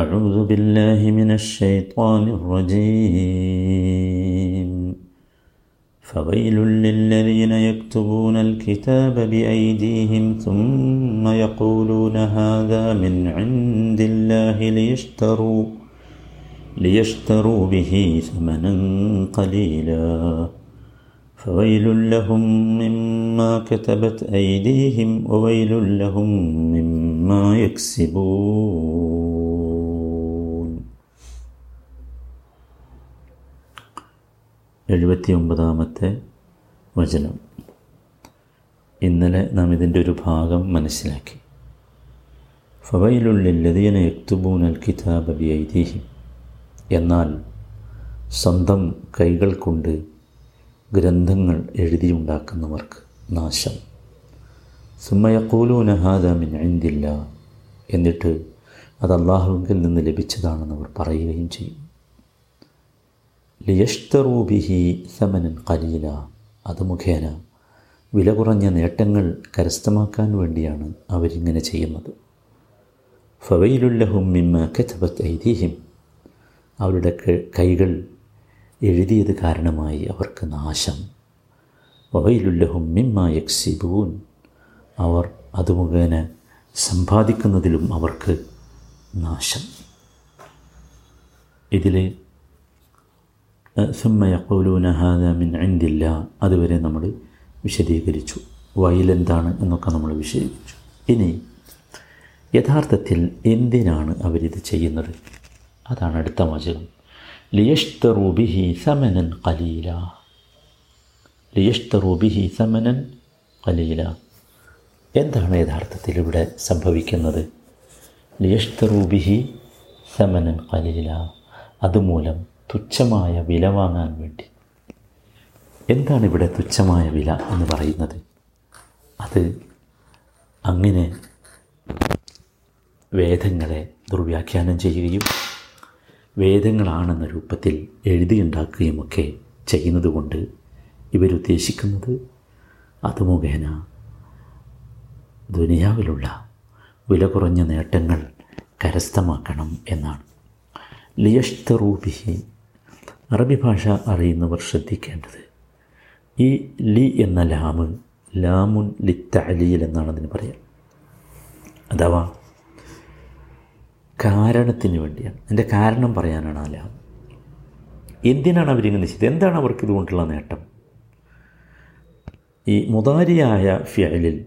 أعوذ بالله من الشيطان الرجيم. فويل للذين يكتبون الكتاب بأيديهم ثم يقولون هذا من عند الله ليشتروا ليشتروا به ثمنا قليلا. فويل لهم مما كتبت أيديهم وويل لهم مما يكسبون. എഴുപത്തി ഒമ്പതാമത്തെ വചനം. ഇന്നലെ നാം ഇതിന്റെ ഒരു ഭാഗം മനസ്സിലാക്കി. ഫവയിലുള്ളില്ലതീന കിതാബ് കിതാബ ബിഐദീഹിം. എന്നാൽ സ്വന്തം കൈകൾ കൊണ്ട് ഗ്രന്ഥങ്ങൾ എഴുതിയുണ്ടാക്കുന്നവർക്ക് നാശം. സുമ്മയക്കൂലൂന ഹാദാമിൻ അഴിന്തില്ല എന്നിട്ട് അത് അള്ളാഹുവിൽ നിന്ന് ലഭിച്ചതാണെന്ന് അവർ പറയുകയും ചെയ്യും. ലിയഷ്തറൂബിഹി സമനൻ കലീല അത് മുഖേന വില കുറഞ്ഞ നേട്ടങ്ങൾ കരസ്ഥമാക്കാൻ വേണ്ടിയാണ് അവരിങ്ങനെ ചെയ്യുന്നത്. ഫവയിലുല്ലഹും മിമ്മ കഥബത്ത് ഐതിഹ്യം അവരുടെ കൈകൾ എഴുതിയത് കാരണമായി അവർക്ക് നാശം. വവയിലുല്ലഹും മിമ്മ യക്സിബൂൻ. അവർ അത് മുഖേന സമ്പാദിക്കുന്നതിലും അവർക്ക് നാശം. ഇതിൽ സുമ്മയക്കൗലൂന ഹാദ മിൻ ഐന്ദില്ല അതുവരെ നമ്മൾ വിശദീകരിച്ചു. വയലെന്താണ് എന്നൊക്കെ നമ്മൾ വിശദീകരിച്ചു. ഇനി യഥാർത്ഥത്തിൽ എന്തിനാണ് അവരിത് ചെയ്യുന്നത്? അതാണ് അടുത്ത വാചകം ലിയഷ്തറൂബിഹി സമനൻ കലീല ലിയഷ്തറൂബിഹി സമനൻ കലീല എന്താണ് യഥാർത്ഥത്തിൽ ഇവിടെ സംഭവിക്കുന്നത്? ലിയഷ്തറൂബിഹി സമനൻ കലീല അതുമൂലം തുച്ഛമായ വില വാങ്ങാൻ വേണ്ടി. എന്താണ് ഇവിടെ തുച്ഛമായ വില എന്ന് പറയുന്നത്? അത് അങ്ങനെ വേദങ്ങളെ ദുർവ്യാഖ്യാനം ചെയ്യുകയും വേദങ്ങളാണെന്ന രൂപത്തിൽ എഴുതിയുണ്ടാക്കുകയുമൊക്കെ ചെയ്യുന്നത് കൊണ്ട് ഇവരുദ്ദേശിക്കുന്നത് അത് മുഖേന ദുനിയാവിലുള്ള വില കുറഞ്ഞ നേട്ടങ്ങൾ കരസ്ഥമാക്കണം എന്നാണ്. ലിയഷ്തറൂബിഹി അറബി ഭാഷ അറിയുന്നവർ ശ്രദ്ധിക്കേണ്ടത് ഈ ലി എന്ന ലാമ് ലാമുൻ ലിത്തലീൽ എന്നാണ് അതിന് പറയാം. അഥവാ കാരണത്തിന് വേണ്ടിയാണ്. എന്റെ കാരണം പറയാനാണ് ആ ലാം എന്തിനാണ് അവരിങ്ങനെ ചെയ്തത് എന്താണ് അവർക്ക് ഇതുകൊണ്ടുള്ള നേട്ടം? ഈ മുതാരിയായ ഫ്യലിൽ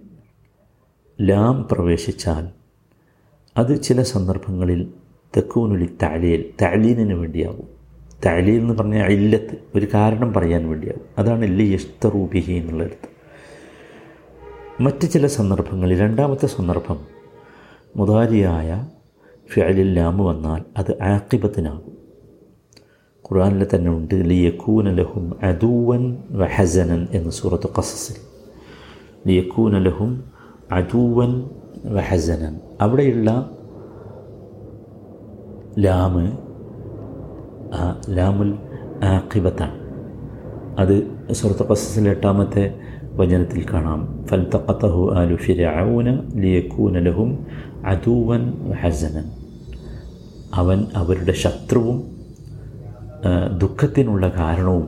ലാം പ്രവേശിച്ചാൽ അത് ചില സന്ദർഭങ്ങളിൽ തെക്കൂനുലി താലീൽ താലീനിന് വേണ്ടിയാകും. താലീൽ എന്ന് പറഞ്ഞാൽ ഇല്ലത്ത് ഒരു കാരണം പറയാൻ വേണ്ടിയാകും അതാണ് ലി യഷ്തറൂബിഹി എന്നുള്ളടത്ത് മറ്റ് ചില സന്ദർഭങ്ങളിൽ രണ്ടാമത്തെ സന്ദർഭം മുതാരിയായ ഫിയലിൽ ലാമ് വന്നാൽ അത് ആക്കിബത്തിനാകും ഖുർആാനിൽ തന്നെ ഉണ്ട് ലിയക്കൂന ലഹും അദൂവൻ വഹസനൻ എന്ന് സൂറത്ത് കസസിൽ ലിയക്കൂന ലഹും അദൂവൻ വഹസനൻ അവിടെയുള്ള ലാമ് ലാമുൽ ആഖിബത്താണ്. അത് സുഹൃത്ത് കസസിൽ എട്ടാമത്തെ വചനത്തിൽ കാണാം. ഫൽത്തഖത്തഹു ആലു ഫിരഊന ലിയക്കൂന ലഹും അദൂവൻ ഹസനൻ അവൻ അവരുടെ ശത്രുവും ദുഃഖത്തിനുള്ള കാരണവും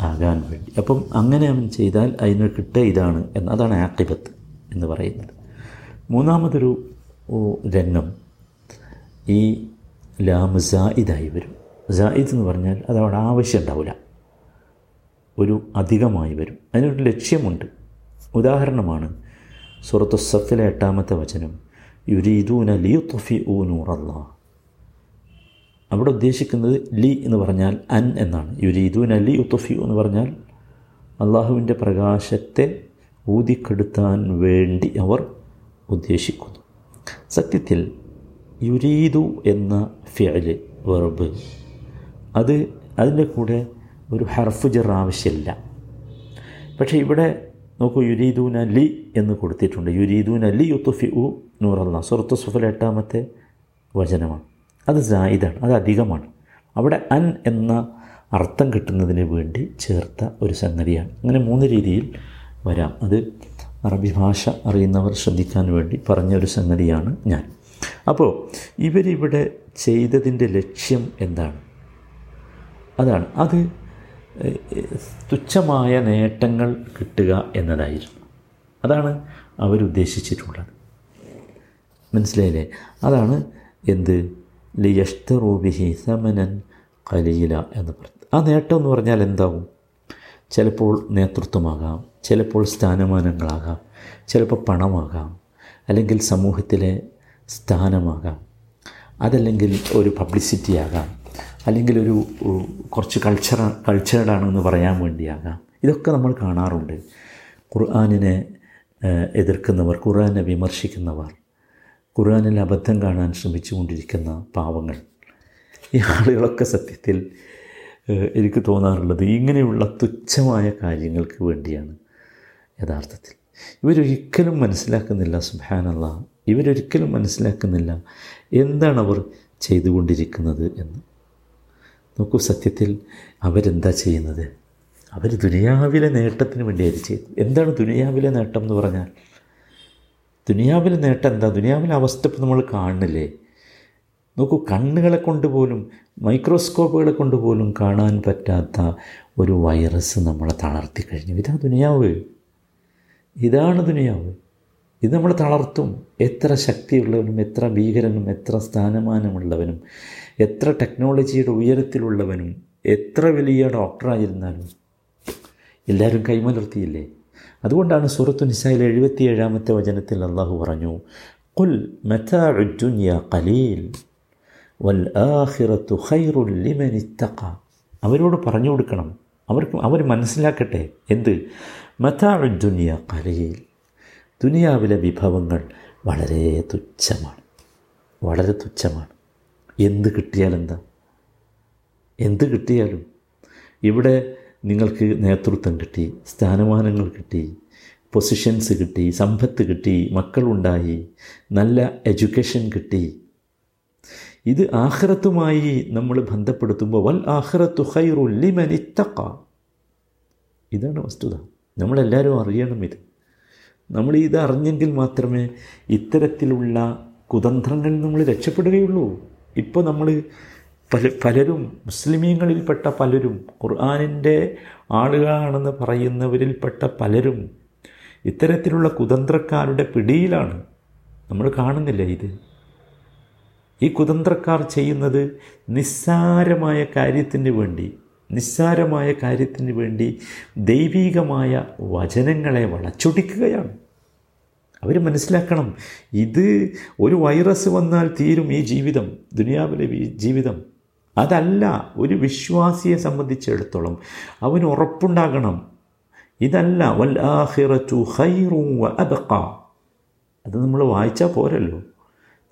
ആകാൻ വേണ്ടി. അപ്പം അങ്ങനെ അവൻ ചെയ്താൽ അതിന് കിട്ടുക ഇതാണ് എന്ന് അതാണ് ആക്കിബത്ത് എന്ന് പറയുന്നത്. മൂന്നാമതൊരു രംഗം ഈ സായിദായി വരും. സായിദ് എന്ന് പറഞ്ഞാൽ അത് അവിടെ ആവശ്യം ഉണ്ടാവില്ല. ഒരു അധികമായി വരും. അതിനൊരു ലക്ഷ്യമുണ്ട്. ഉദാഹരണമാണ് സുറത്തു സഫിലെ എട്ടാമത്തെ വചനം യുരീദൂന ലിയുത്തൊഫി ഊ നൂറല്ല. അവിടെ ഉദ്ദേശിക്കുന്നത് ലി എന്ന് പറഞ്ഞാൽ അൻ എന്നാണ്. യുരീദൂന ലി ഉത്തൊഫി എന്ന് പറഞ്ഞാൽ അള്ളാഹുവിന്റെ പ്രകാശത്തെ ഊതിക്കെടുത്താൻ വേണ്ടി അവർ ഉദ്ദേശിക്കുന്നു. സത്യത്തിൽ യുരീദു എന്ന ഫിയൽ വെർബ് അത് അതിന്റെ കൂടെ ഒരു ഹർഫ് ജർ ആവശ്യമില്ല. പക്ഷേ ഇവിടെ നോക്കൂ യുരീദൂൻ അലി എന്ന് കൊടുത്തിട്ടുണ്ട്. യുരീദൂൻ അലി യുത്തുഫി ഉ നൂറല്ല. സുറത്ത് സുഫൽ എട്ടാമത്തെ വചനമാണ്. അത് സായിദാണ് അത് അധികമാണ്. അവിടെ അൻ എന്ന അർത്ഥം കിട്ടുന്നതിന് വേണ്ടി ചേർത്ത ഒരു സംഗതിയാണ്. അങ്ങനെ മൂന്ന് രീതിയിൽ വരാം. അത് അറബി ഭാഷ അറിയുന്നവർ ശ്രദ്ധിക്കാൻ വേണ്ടി പറഞ്ഞ ഒരു സംഗതിയാണ് ഞാൻ. അപ്പോൾ ഇവരിവിടെ ചെയ്തതിന്റെ ലക്ഷ്യം എന്താണ്? അതാണ്. അത് തുച്ഛമായ നേട്ടങ്ങൾ കിട്ടുക എന്നതായിരുന്നു. അതാണ് അവരുദ്ദേശിച്ചിട്ടുള്ളത്. മനസ്സിലായില്ലേ? അതാണ് എന്ത്? ലിയഷ്തറൂബിഹി സമനൻ കലീല എന്ന് പറഞ്ഞു ആ നേട്ടം എന്ന് പറഞ്ഞാൽ എന്താവും? ചിലപ്പോൾ നേതൃത്വമാകാം ചിലപ്പോൾ സ്ഥാനമാനങ്ങളാകാം ചിലപ്പോൾ പണമാകാം അല്ലെങ്കിൽ സമൂഹത്തിലെ സ്ഥാനമാകാം അതല്ലെങ്കിൽ ഒരു പബ്ലിസിറ്റി ആകാം. അല്ലെങ്കിൽ ഒരു കുറച്ച് കൾച്ചർ കൾച്ചേർഡാണെന്ന് പറയാൻ വേണ്ടിയാകാം. ഇതൊക്കെ നമ്മൾ കാണാറുണ്ട്. ഖുർആാനിനെ എതിർക്കുന്നവർ ഖുർആാനെ വിമർശിക്കുന്നവർ ഖുർആാനിൽ അബദ്ധം കാണാൻ ശ്രമിച്ചുകൊണ്ടിരിക്കുന്ന പാവങ്ങൾ. ഈ ആളുകളൊക്കെ സത്യത്തിൽ എനിക്ക് തോന്നാറുള്ളത് ഇങ്ങനെയുള്ള തുച്ഛമായ കാര്യങ്ങൾക്ക് വേണ്ടിയാണ് യഥാർത്ഥത്തിൽ. ഇവരൊരിക്കലും മനസ്സിലാക്കുന്നില്ല സുബാനല്ല ഇവരൊരിക്കലും മനസ്സിലാക്കുന്നില്ല എന്താണ് അവർ ചെയ്തുകൊണ്ടിരിക്കുന്നത് എന്ന്. നോക്കൂ സത്യത്തിൽ അവരെന്താ ചെയ്യുന്നത്? അവർ ദുനിയാവിലെ നേട്ടത്തിന് വേണ്ടിയായിരിക്കും ചെയ്തത് എന്താണ് ദുനിയാവിലെ നേട്ടം എന്ന് പറഞ്ഞാൽ? ദുനിയാവിലെ നേട്ടം എന്താ? ദുനിയാവിലെ അവസ്ഥ ഇപ്പം നമ്മൾ കാണുന്നില്ലേ? നോക്കൂ കണ്ണുകളെ കൊണ്ടുപോലും മൈക്രോസ്കോപ്പുകളെ കൊണ്ടുപോലും കാണാൻ പറ്റാത്ത ഒരു വൈറസ് നമ്മളെ തളർത്തി കഴിഞ്ഞു. ഇതാ ദുനിയാവ്. ഇതാണ് ദുനിയാവ്. ഇത് നമ്മൾ തളർത്തും. എത്ര ശക്തിയുള്ളവനും എത്ര ഭീകരനും എത്ര സ്ഥാനമാനമുള്ളവനും എത്ര ടെക്നോളജിയുടെ ഉയരത്തിലുള്ളവനും എത്ര വലിയ ഡോക്ടറായിരുന്നാലും എല്ലാവരും കൈമലർത്തിയില്ലേ? അതുകൊണ്ടാണ് സൂറത്തു നിസായിൽ എഴുപത്തി ഏഴാമത്തെ വചനത്തിൽ അള്ളാഹു പറഞ്ഞു വൽ ആഹിറത്തു ഖൈറുൽ ലിമൻ ഇത്തഖ. അവരോട് പറഞ്ഞു കൊടുക്കണം. അവർക്ക് അവർ മനസ്സിലാക്കട്ടെ എന്ത്? മതാഉദ്ദുനിയ കലയിൽ ദുനിയാവിലെ വിഭവങ്ങൾ വളരെ തുച്ഛമാണ്. വളരെ തുച്ഛമാണ്. എന്ത് കിട്ടിയാലെന്താ? എന്ത് കിട്ടിയാലും ഇവിടെ നിങ്ങൾക്ക് നേതൃത്വം കിട്ടി സ്ഥാനമാനങ്ങൾ കിട്ടി പൊസിഷൻസ് കിട്ടി സമ്പത്ത് കിട്ടി മക്കളുണ്ടായി നല്ല എഡ്യൂക്കേഷൻ കിട്ടി. ഇത് ആഹ്റത്തുമായി നമ്മൾ ബന്ധപ്പെടുത്തുമ്പോൾ വൽ ആഹ്റത്തു ഹൈറുല്ലിമനിത്തക്ക ഇതാണ് വസ്തുത. നമ്മളെല്ലാവരും അറിയണം ഇത്. നമ്മൾ ഇത് അറിഞ്ഞെങ്കിൽ മാത്രമേ ഇത്തരത്തിലുള്ള കുതന്ത്രങ്ങളിൽ നമ്മൾ രക്ഷപ്പെടുകയുള്ളൂ. ഇപ്പോൾ നമ്മൾ പല പലരും മുസ്ലിമീങ്ങളിൽപ്പെട്ട പലരും ഖുർആാനിന്റെ ആളുകളാണെന്ന് പറയുന്നവരിൽപ്പെട്ട പലരും ഇത്തരത്തിലുള്ള കുതന്ത്രക്കാരുടെ പിടിയിലാണ്. നമ്മൾ കാണുന്നില്ല ഇത്. ഈ കുതന്ത്രക്കാർ ചെയ്യുന്നത് നിസ്സാരമായ കാര്യത്തിന് വേണ്ടി നിസ്സാരമായ കാര്യത്തിന് വേണ്ടി ദൈവീകമായ വചനങ്ങളെ വളച്ചൊടിക്കുകയാണ്. അവർ മനസ്സിലാക്കണം. ഇത് ഒരു വൈറസ് വന്നാൽ തീരും ഈ ജീവിതം ദുനിയാവിലെ ജീവിതം. അതല്ല ഒരു വിശ്വാസിയെ സംബന്ധിച്ചിടത്തോളം അവന് ഉറപ്പുണ്ടാകണം. ഇതല്ല വൽ ആഹിറു ഹൈറു അബക്ക അത് നമ്മൾ വായിച്ചാൽ പോരല്ലോ.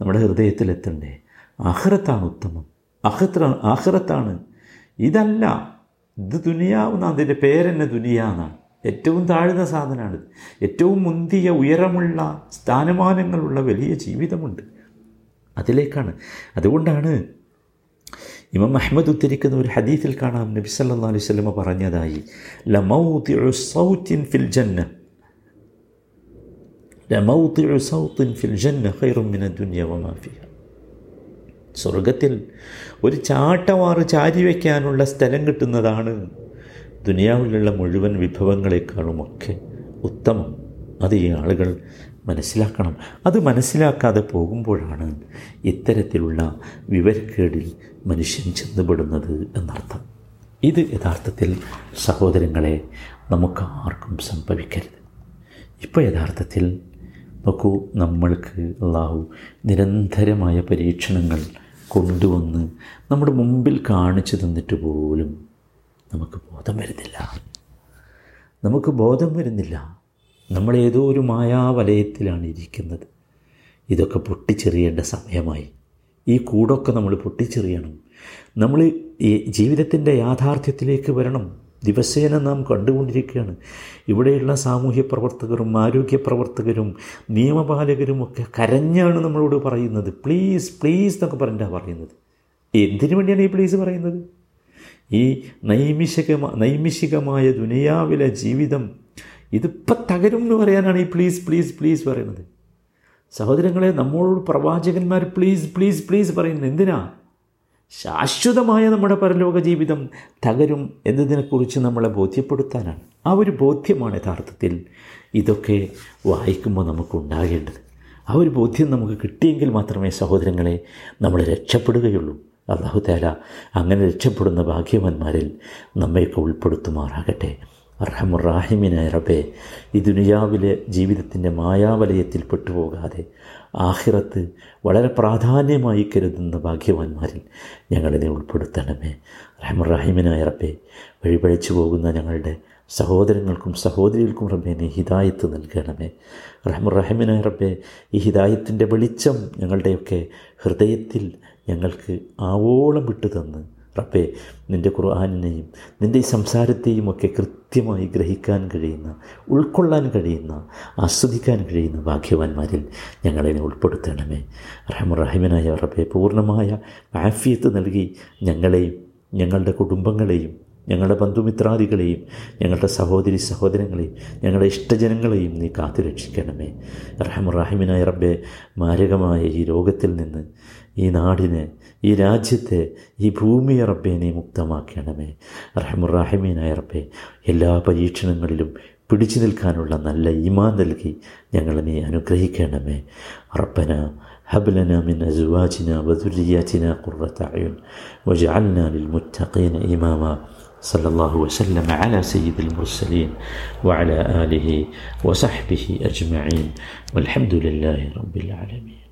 നമ്മുടെ ഹൃദയത്തിലെത്തണ്ടേ അഹ്റത്താണ് ഉത്തമം. അഹത്ര ആഹ്റത്താണ് ഇതല്ല ഇത് ദുനിയാവുന്ന അതിന്റെ പേരെന്നെ ദുനിയാന്നാണ് ഏറ്റവും താഴ്ന്ന സാധനമാണ്. ഏറ്റവും മുന്തിയ ഉയരമുള്ള സ്ഥാനമാനങ്ങളുള്ള വലിയ ജീവിതമുണ്ട്. അതിലേക്കാണ്. അതുകൊണ്ടാണ് ഇമാം അഹമ്മദ് ഉദ്ധരിക്കുന്ന ഒരു ഹദീഫിൽ കാണാം നബി സല്ലാ അലൈഹി സ്വലമ പറഞ്ഞതായി ഫിൽ ജന്ന ഫിൽ ജന്ന സ്വർഗത്തിൽ ഒരു ചാട്ടവാറ് ചാരി വയ്ക്കാനുള്ള സ്ഥലം കിട്ടുന്നതാണ് ദുനിയാവിലുള്ള മുഴുവൻ വിഭവങ്ങളെക്കാളുമൊക്കെ ഉത്തമം. അത് ഈ ആളുകൾ മനസ്സിലാക്കണം. അത് മനസ്സിലാക്കാതെ പോകുമ്പോഴാണ് ഇത്തരത്തിലുള്ള വിവരക്കേടിൽ മനുഷ്യൻ ചെന്നുപെടുന്നത് എന്നർത്ഥം. ഇത് യഥാർത്ഥത്തിൽ സഹോദരങ്ങളെ നമുക്ക് ആർക്കും സംഭവിക്കരുത്. ഇപ്പോൾ യഥാർത്ഥത്തിൽ നോക്കൂ നമ്മൾക്ക് അള്ളാഹു നിരന്തരമായ പരീക്ഷണങ്ങൾ കൊണ്ടുവന്ന് നമ്മുടെ മുമ്പിൽ കാണിച്ചു തന്നിട്ട് പോലും നമുക്ക് ബോധം വരുന്നില്ല. നമുക്ക് ബോധം വരുന്നില്ല. നമ്മൾ ഏതോ ഒരു മായാവലയത്തിലാണ് ഇരിക്കുന്നത്. ഇതൊക്കെ പൊട്ടിച്ചെറിയേണ്ട സമയമായി. ഈ കൂടൊക്കെ നമ്മൾ പൊട്ടിച്ചെറിയണം. നമ്മൾ ഈ ജീവിതത്തിന്റെ യാഥാർത്ഥ്യത്തിലേക്ക് വരണം. ദിവസേന നാം കണ്ടുകൊണ്ടിരിക്കുകയാണ്. ഇവിടെയുള്ള സാമൂഹ്യ പ്രവർത്തകരും ആരോഗ്യ പ്രവർത്തകരും നിയമപാലകരും ഒക്കെ കരഞ്ഞാണ് നമ്മളോട് പറയുന്നത്. പ്ലീസ് പ്ലീസ് എന്നൊക്കെ പറഞ്ഞിട്ടാണ് പറയുന്നത്. എന്തിനു വേണ്ടിയാണ് ഈ പ്ലീസ് പറയുന്നത്? ഈ നൈമിഷികമ നൈമിഷികമായ ദുനിയാവിലെ ജീവിതം ഇതിപ്പോൾ തകരും എന്ന് പറയാനാണ് ഈ പ്ലീസ് പ്ലീസ് പ്ലീസ് പറയുന്നത്. സഹോദരങ്ങളെ നമ്മളോട് പ്രവാചകന്മാർ പ്ലീസ് പ്ലീസ് പ്ലീസ് പറയുന്നത് എന്തിനാ? ശാശ്വതമായ നമ്മുടെ പരലോക ജീവിതം തകരും എന്നതിനെക്കുറിച്ച് നമ്മളെ ബോധ്യപ്പെടുത്താനാണ്. ആ ഒരു ബോധ്യമാണ് യഥാർത്ഥത്തിൽ ഇതൊക്കെ വായിക്കുമ്പോൾ നമുക്കുണ്ടാകേണ്ടത്. ആ ഒരു ബോധ്യം നമുക്ക് കിട്ടിയെങ്കിൽ മാത്രമേ സഹോദരങ്ങളെ നമ്മൾ രക്ഷപ്പെടുകയുള്ളൂ. അള്ളാഹു താല അങ്ങനെ രക്ഷപ്പെടുന്ന ഭാഗ്യവന്മാരിൽ നമ്മയൊക്കെ ഉൾപ്പെടുത്തുമാറാകട്ടെ. അർഹമുറാഹിമിനായ റബേ ഈ ദുനിയാവിലെ ജീവിതത്തിന്റെ മായാവലയത്തിൽ പെട്ടുപോകാതെ ആഹിറത്ത് വളരെ പ്രാധാന്യമായി കരുതുന്ന ഭാഗ്യവാന്മാരിൽ ഞങ്ങളിനെ ഉൾപ്പെടുത്തണമേ. റഹമുറാഹിമിനായ റബേ വഴിപഴിച്ചു പോകുന്ന ഞങ്ങളുടെ സഹോദരങ്ങൾക്കും സഹോദരികൾക്കും റബ്ബെ നീ ഹിദായത്ത് നൽകണമേ. റഹമുറഹിമിനായ റബ്ബെ ഈ ഹിദായത്തിന്റെ വെളിച്ചം ഞങ്ങളുടെയൊക്കെ ഹൃദയത്തിൽ ഞങ്ങൾക്ക് ആവോളം വിട്ടു തന്ന്. റബ്ബെ നിന്റെ ഖുർആാനിനെയും നിന്റെ ഈ സംസാരത്തെയും ഒക്കെ കൃത്യമായി ഗ്രഹിക്കാൻ കഴിയുന്ന ഉൾക്കൊള്ളാൻ കഴിയുന്ന ആസ്വദിക്കാൻ കഴിയുന്ന ഭാഗ്യവാന്മാരിൽ ഞങ്ങളതിനെ ഉൾപ്പെടുത്തണമേ. റഹമുറഹിമനായ റബ്ബെ പൂർണമായ ആഫിയത്ത് നൽകി ഞങ്ങളെയും ഞങ്ങളുടെ കുടുംബങ്ങളെയും ഞങ്ങളുടെ ബന്ധുമിത്രാദികളെയും ഞങ്ങളുടെ സഹോദരി സഹോദരങ്ങളെയും ഞങ്ങളുടെ ഇഷ്ടജനങ്ങളെയും നീ കാത്തു രക്ഷിക്കണമേ റഹമുറാഹിമിനായ റബ്ബെ മാരകമായ ഈ രോഗത്തിൽ നിന്ന് ഈ നാടിനെ ഈ രാജ്യത്തെ ഈ ഭൂമിയെ റബ്ബെ നീ മുക്തമാക്കണമേ റഹമുറാഹിമീനായ റബ്ബെ എല്ലാ പരീക്ഷണങ്ങളിലും പിടിച്ചു നിൽക്കാനുള്ള നല്ല ഈമാൻ നൽകി ഞങ്ങളെ നീ അനുഗ്രഹിക്കണമേ റബ്ബന هب لنا من أزواجنا وذرياتنا قرة أعين واجعلنا للمتقين إماما صلى الله وسلم على سيد المرسلين وعلى آله وصحبه أجمعين والحمد لله رب العالمين.